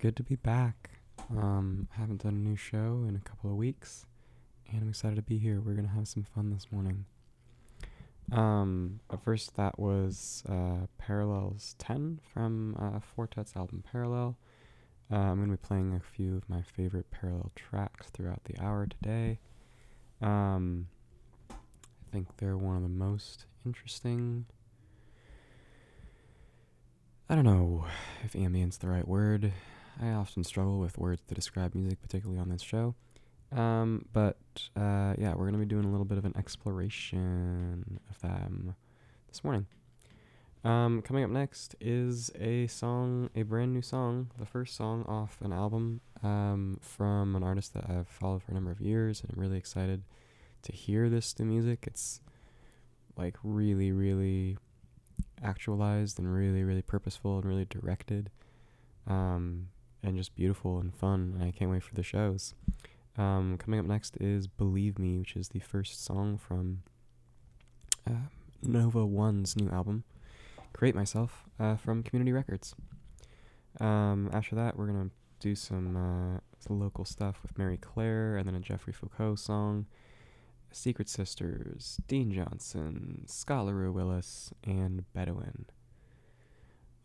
good to be back. Um, I haven't done a new show in a couple of weeks, and I'm excited to be here. We're gonna have some fun this morning. Um, first, that was uh, Parallels 10 from uh, Four Tet's album Parallel. Uh, I'm to be playing a few of my favorite Parallel tracks throughout the hour today. Um, I think they're one of the most interesting. I don't know if ambient's the right word. I often struggle with words to describe music, particularly on this show. Um, but uh, yeah, we're gonna be doing a little bit of an exploration of them this morning. Um, coming up next is a song, a brand new song, the first song off an album um, from an artist that I've followed for a number of years, and I'm really excited to hear this new music. It's like really, really actualized and really, really purposeful and really directed, um, and just beautiful and fun. And I can't wait for the shows. Um, coming up next is Believe Me, which is the first song from uh, Nova One's new album, Create Myself, uh, from Community Records. Um, after that, we're going to do some, uh, some local stuff with Mary Claire and then a Jeffrey Foucault song, Secret Sisters, Dean Johnson, Scout LaRue Willis, and Bedouine.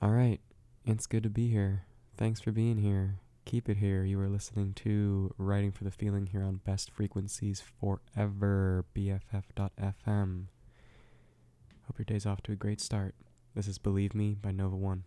All right, it's good to be here. Thanks for being here. Keep it here. You are listening to Writing for the Feeling here on Best Frequencies Forever, BFF.fm. Hope your day's off to a great start. This is Believe Me by Nova One.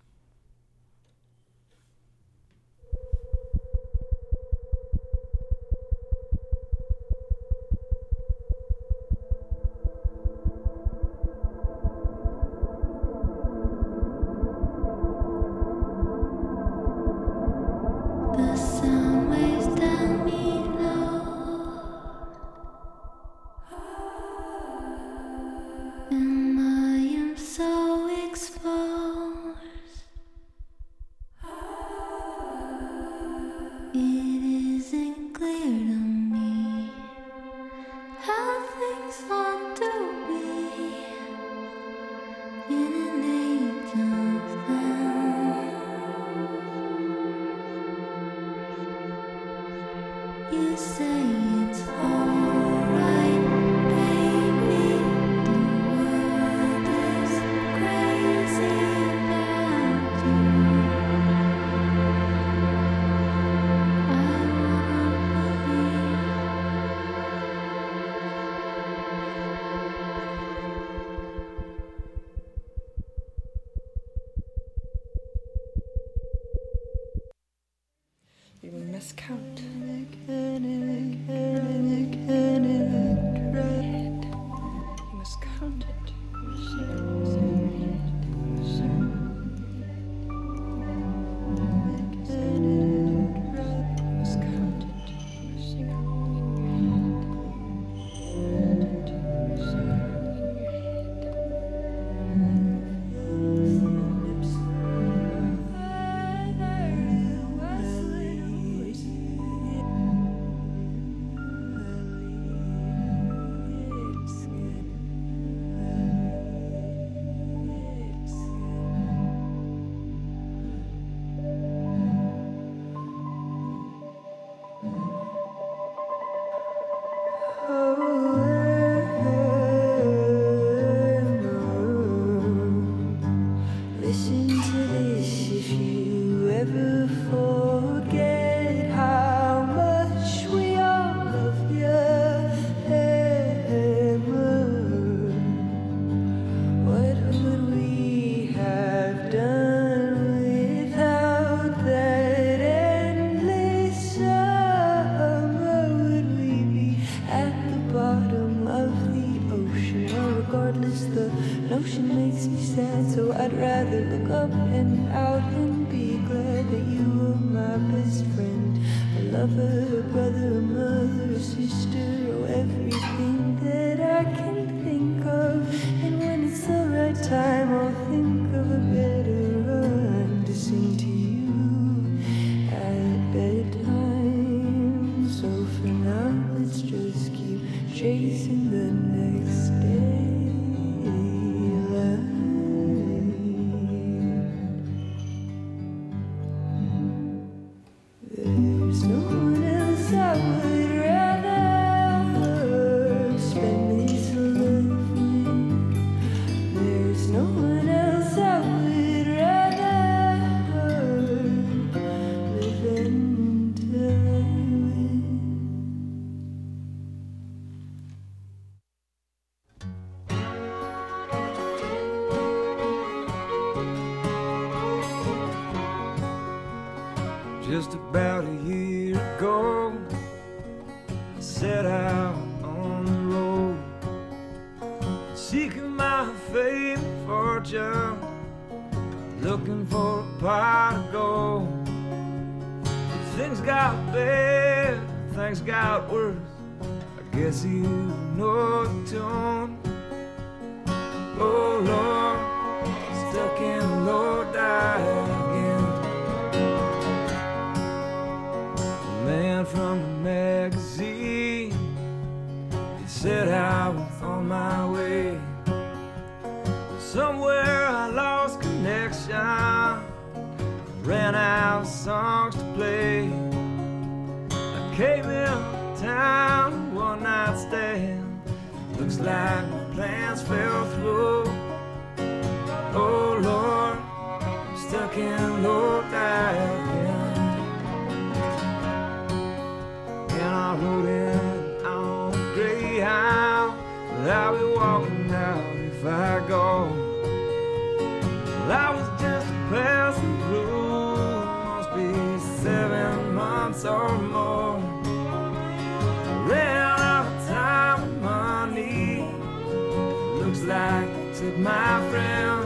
said my friend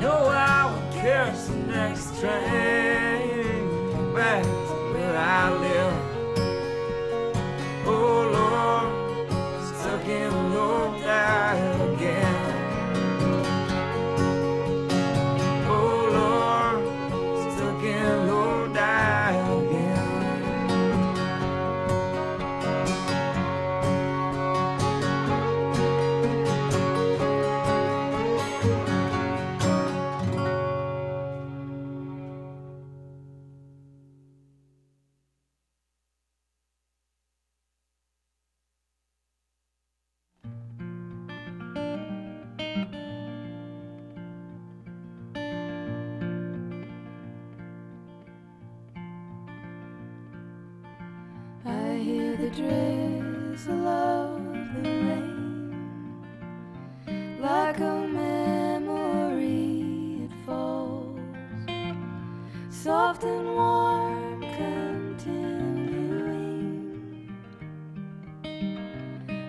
know I will catch the next train.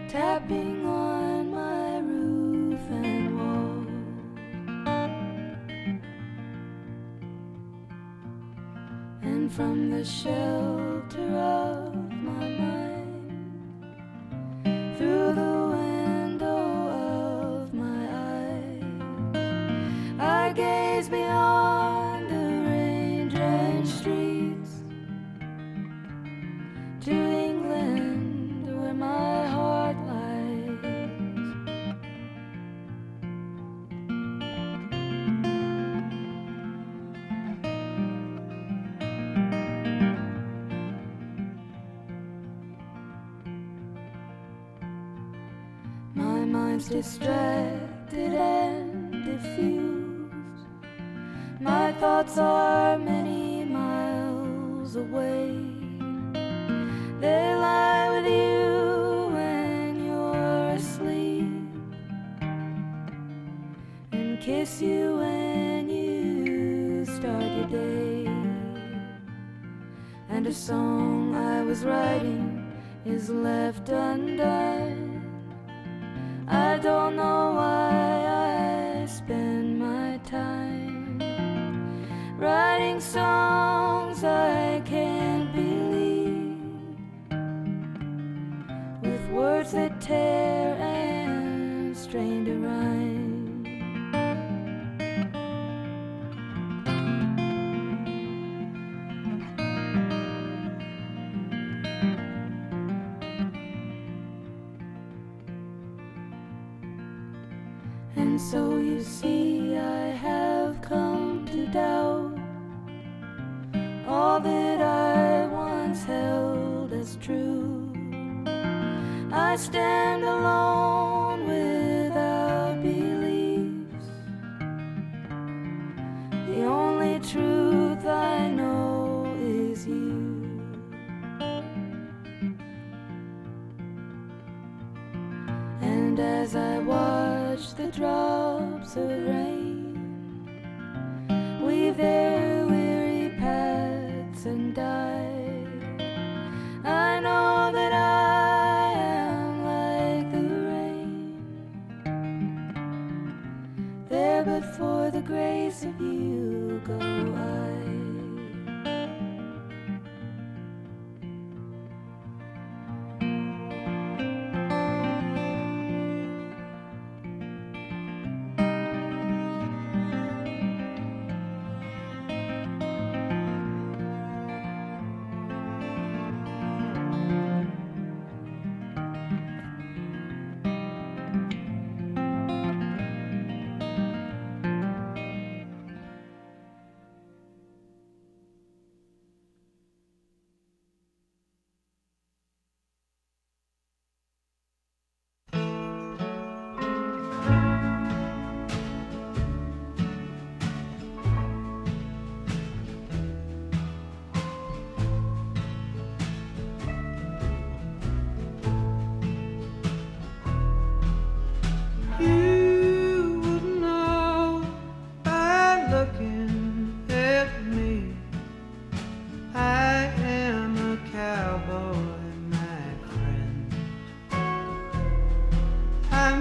tapping on my roof and wall. And from the shelter of my mind. distress. all that I once held as true. I stand alone.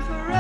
forever.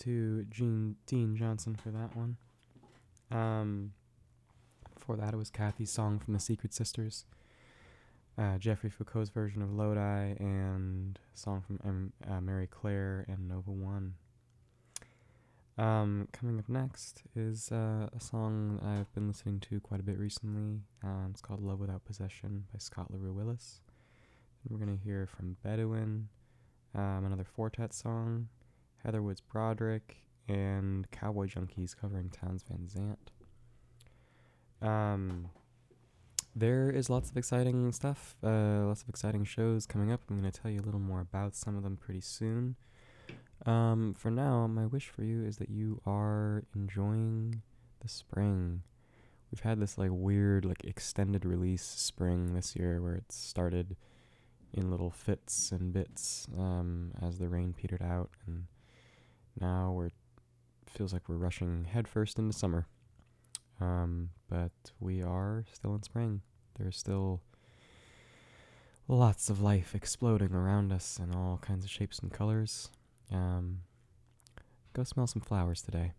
To Gene Dean Johnson for that one. Um, before that, it was Kathy's song from the Secret Sisters, uh, Jeffrey Foucault's version of Lodi, and song from M- uh, Mary Claire and Nova One. Um, coming up next is uh, a song I've been listening to quite a bit recently. Um, it's called Love Without Possession by Scout LaRue Willis. And we're going to hear from Bedouine, um, another Four Tet song, Heather Woods Broderick, and Cowboy Junkies covering Townes Van Zandt. Um, there is lots of exciting stuff, uh, lots of exciting shows coming up. I'm going to tell you a little more about some of them pretty soon. Um, for now, my wish for you is that you are enjoying the spring. We've had this like weird, like extended release spring this year where it started in little fits and bits um, as the rain petered out, and now we're feels like we're rushing headfirst into summer. Um, but we are still in spring. There's still lots of life exploding around us in all kinds of shapes and colors. Um, go smell some flowers today.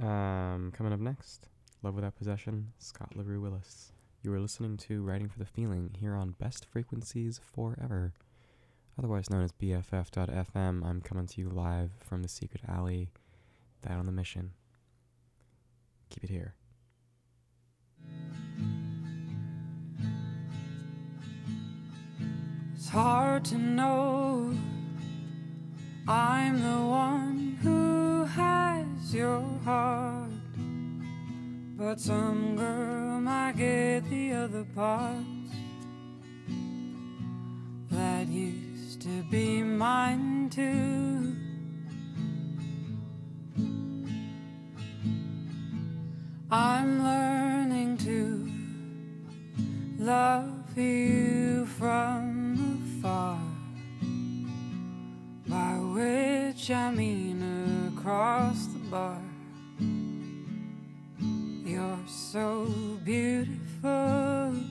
Um, coming up next, Love Without Possession, Scout LaRue Willis. You are listening to Writing for the Feeling here on Best Frequencies Forever, otherwise known as BFF.FM. I'm coming to you live from the Secret Alley, that on the mission. Keep it here. It's hard to know. I'm the one who has your heart. But some girl might get the other parts that to be mine too. I'm learning to love you from afar, by which I mean across the bar. You're so beautiful.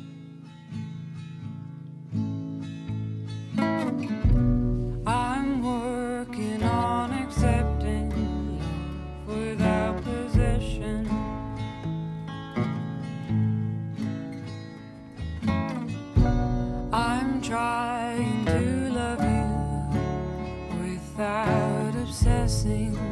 Obsessing.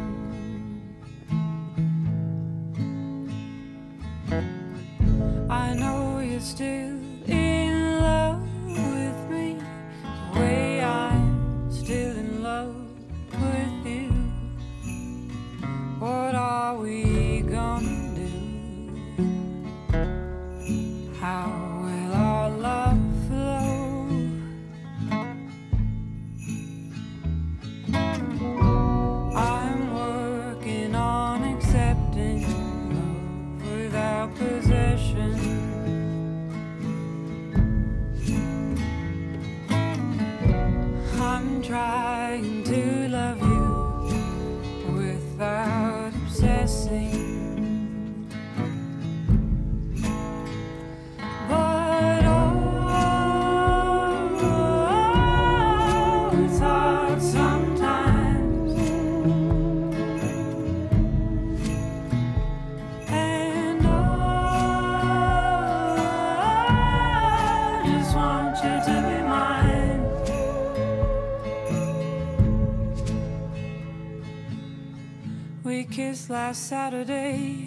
Last Saturday,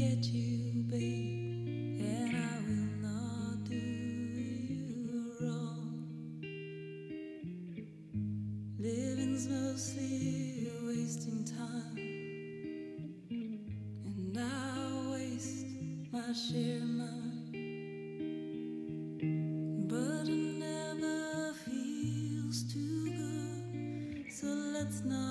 forget you, babe, and I will not do you wrong. Living's mostly wasting time, and I waste my share of mine. But it never feels too good, so let's not.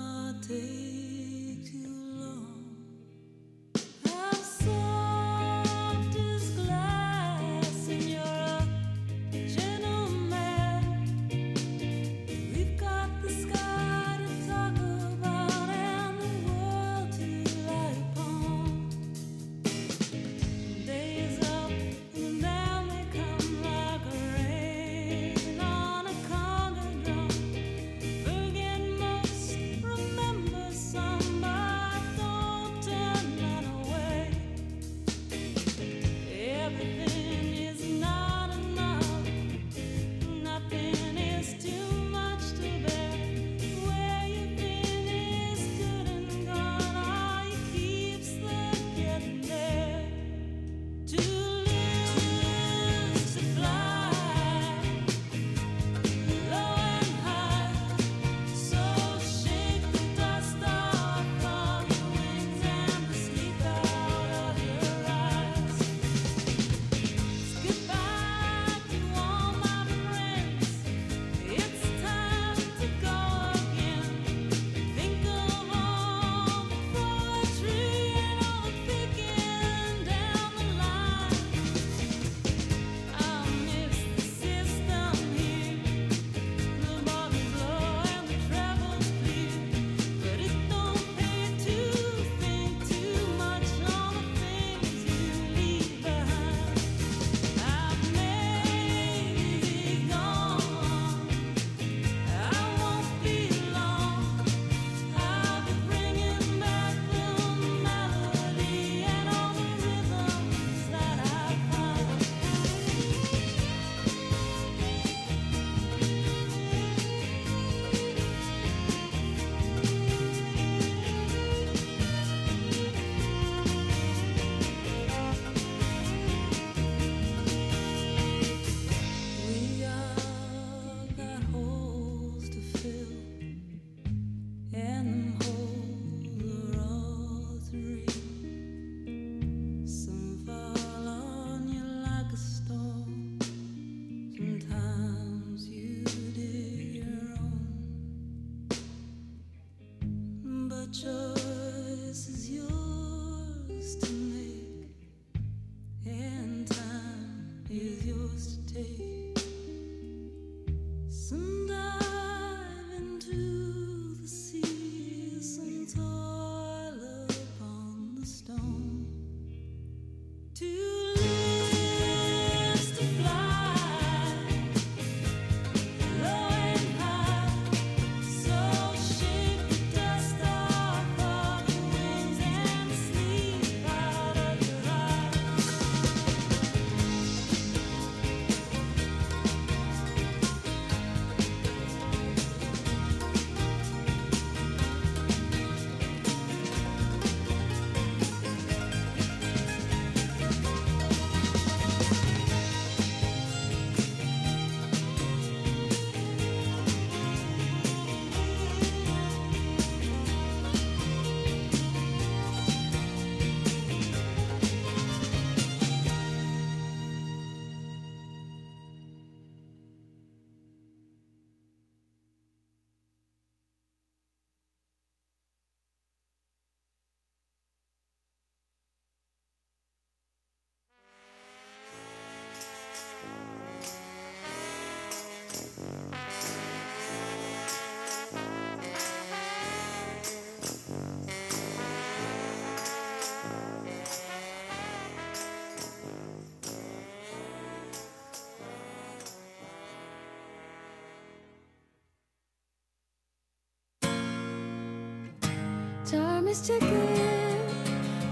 mistaken,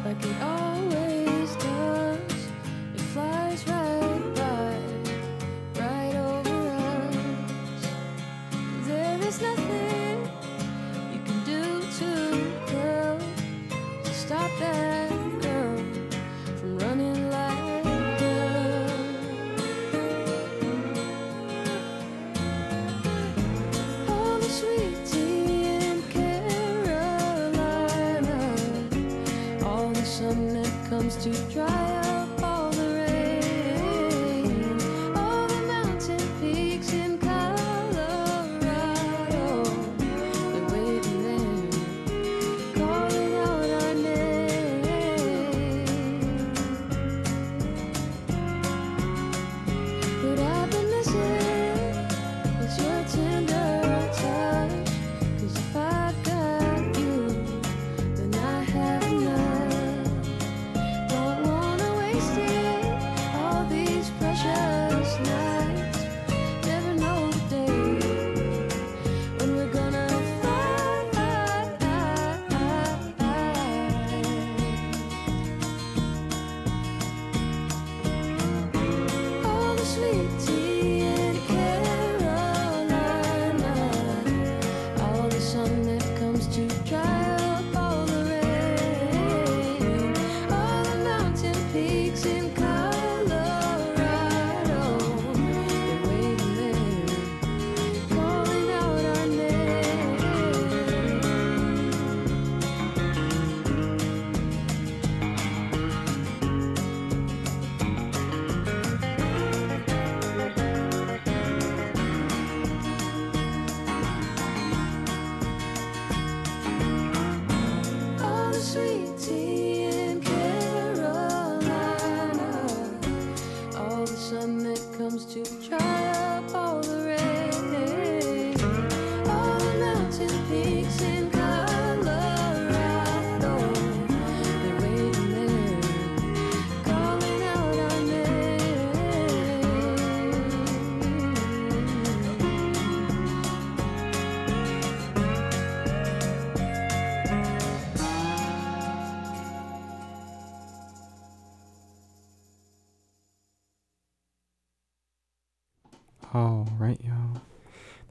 like it all.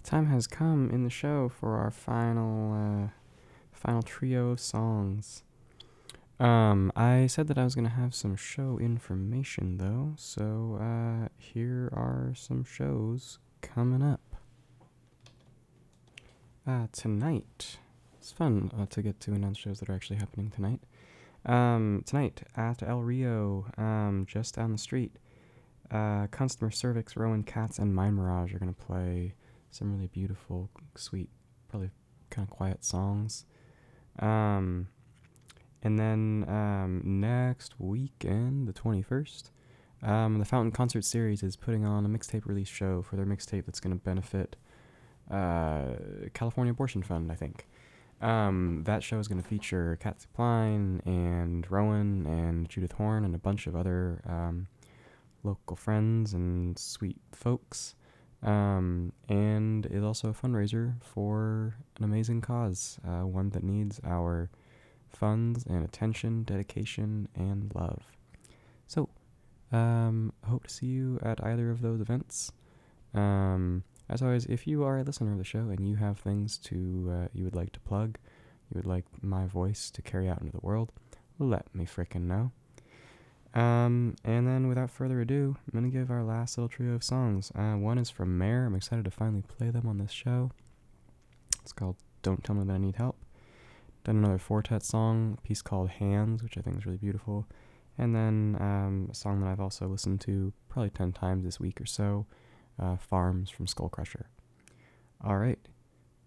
Time has come in the show for our final, uh, final trio of songs. Um, I said that I was gonna have some show information though, so uh, here are some shows coming up. Uh, tonight, it's fun uh, to get to announce shows that are actually happening tonight. Um, tonight at El Rio, um, just down the street, uh, Customer Cervix, Rowan Cats, and Mind Mirage are to play some really beautiful, sweet, probably kind of quiet songs. Um, and then um, next weekend, the 21st, um, the Fountain Concert Series is putting on a mixtape release show for their mixtape that's going to benefit uh, California Abortion Fund, I think. Um, that show is going to feature Kat Klein and Rowan and Judith Horn and a bunch of other um, local friends and sweet folks. Um, and is also a fundraiser for an amazing cause, uh, one that needs our funds and attention, dedication, and love. So, um, hope to see you at either of those events. Um, as always, if you are a listener of the show and you have things to uh, you would like to plug, you would like my voice to carry out into the world, let me frickin' know. Um, and then without further ado, I'm gonna give our last little trio of songs. Uh, one is from Mare. I'm excited to finally play them on this show. It's called "Don't Tell Me That I Need Help." Then another Four Tet song, a piece called "Hands," which I think is really beautiful. And then um, a song that I've also listened to probably ten times this week or so, uh, "Farms" from Skullcrusher. All right.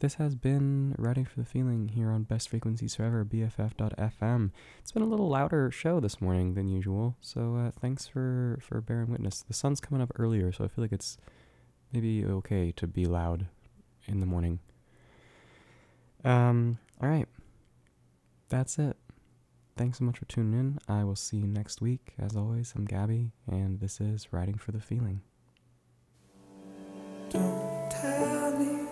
This has been Writing for the Feeling here on Best Frequencies Forever, BFF.FM. It's been a little louder show this morning than usual, so uh, thanks for, for bearing witness. The sun's coming up earlier, so I feel like it's maybe okay to be loud in the morning. Um, all right. That's it. Thanks so much for tuning in. I will see you next week. As always, I'm Gabi, and this is Writing for the Feeling. Tell me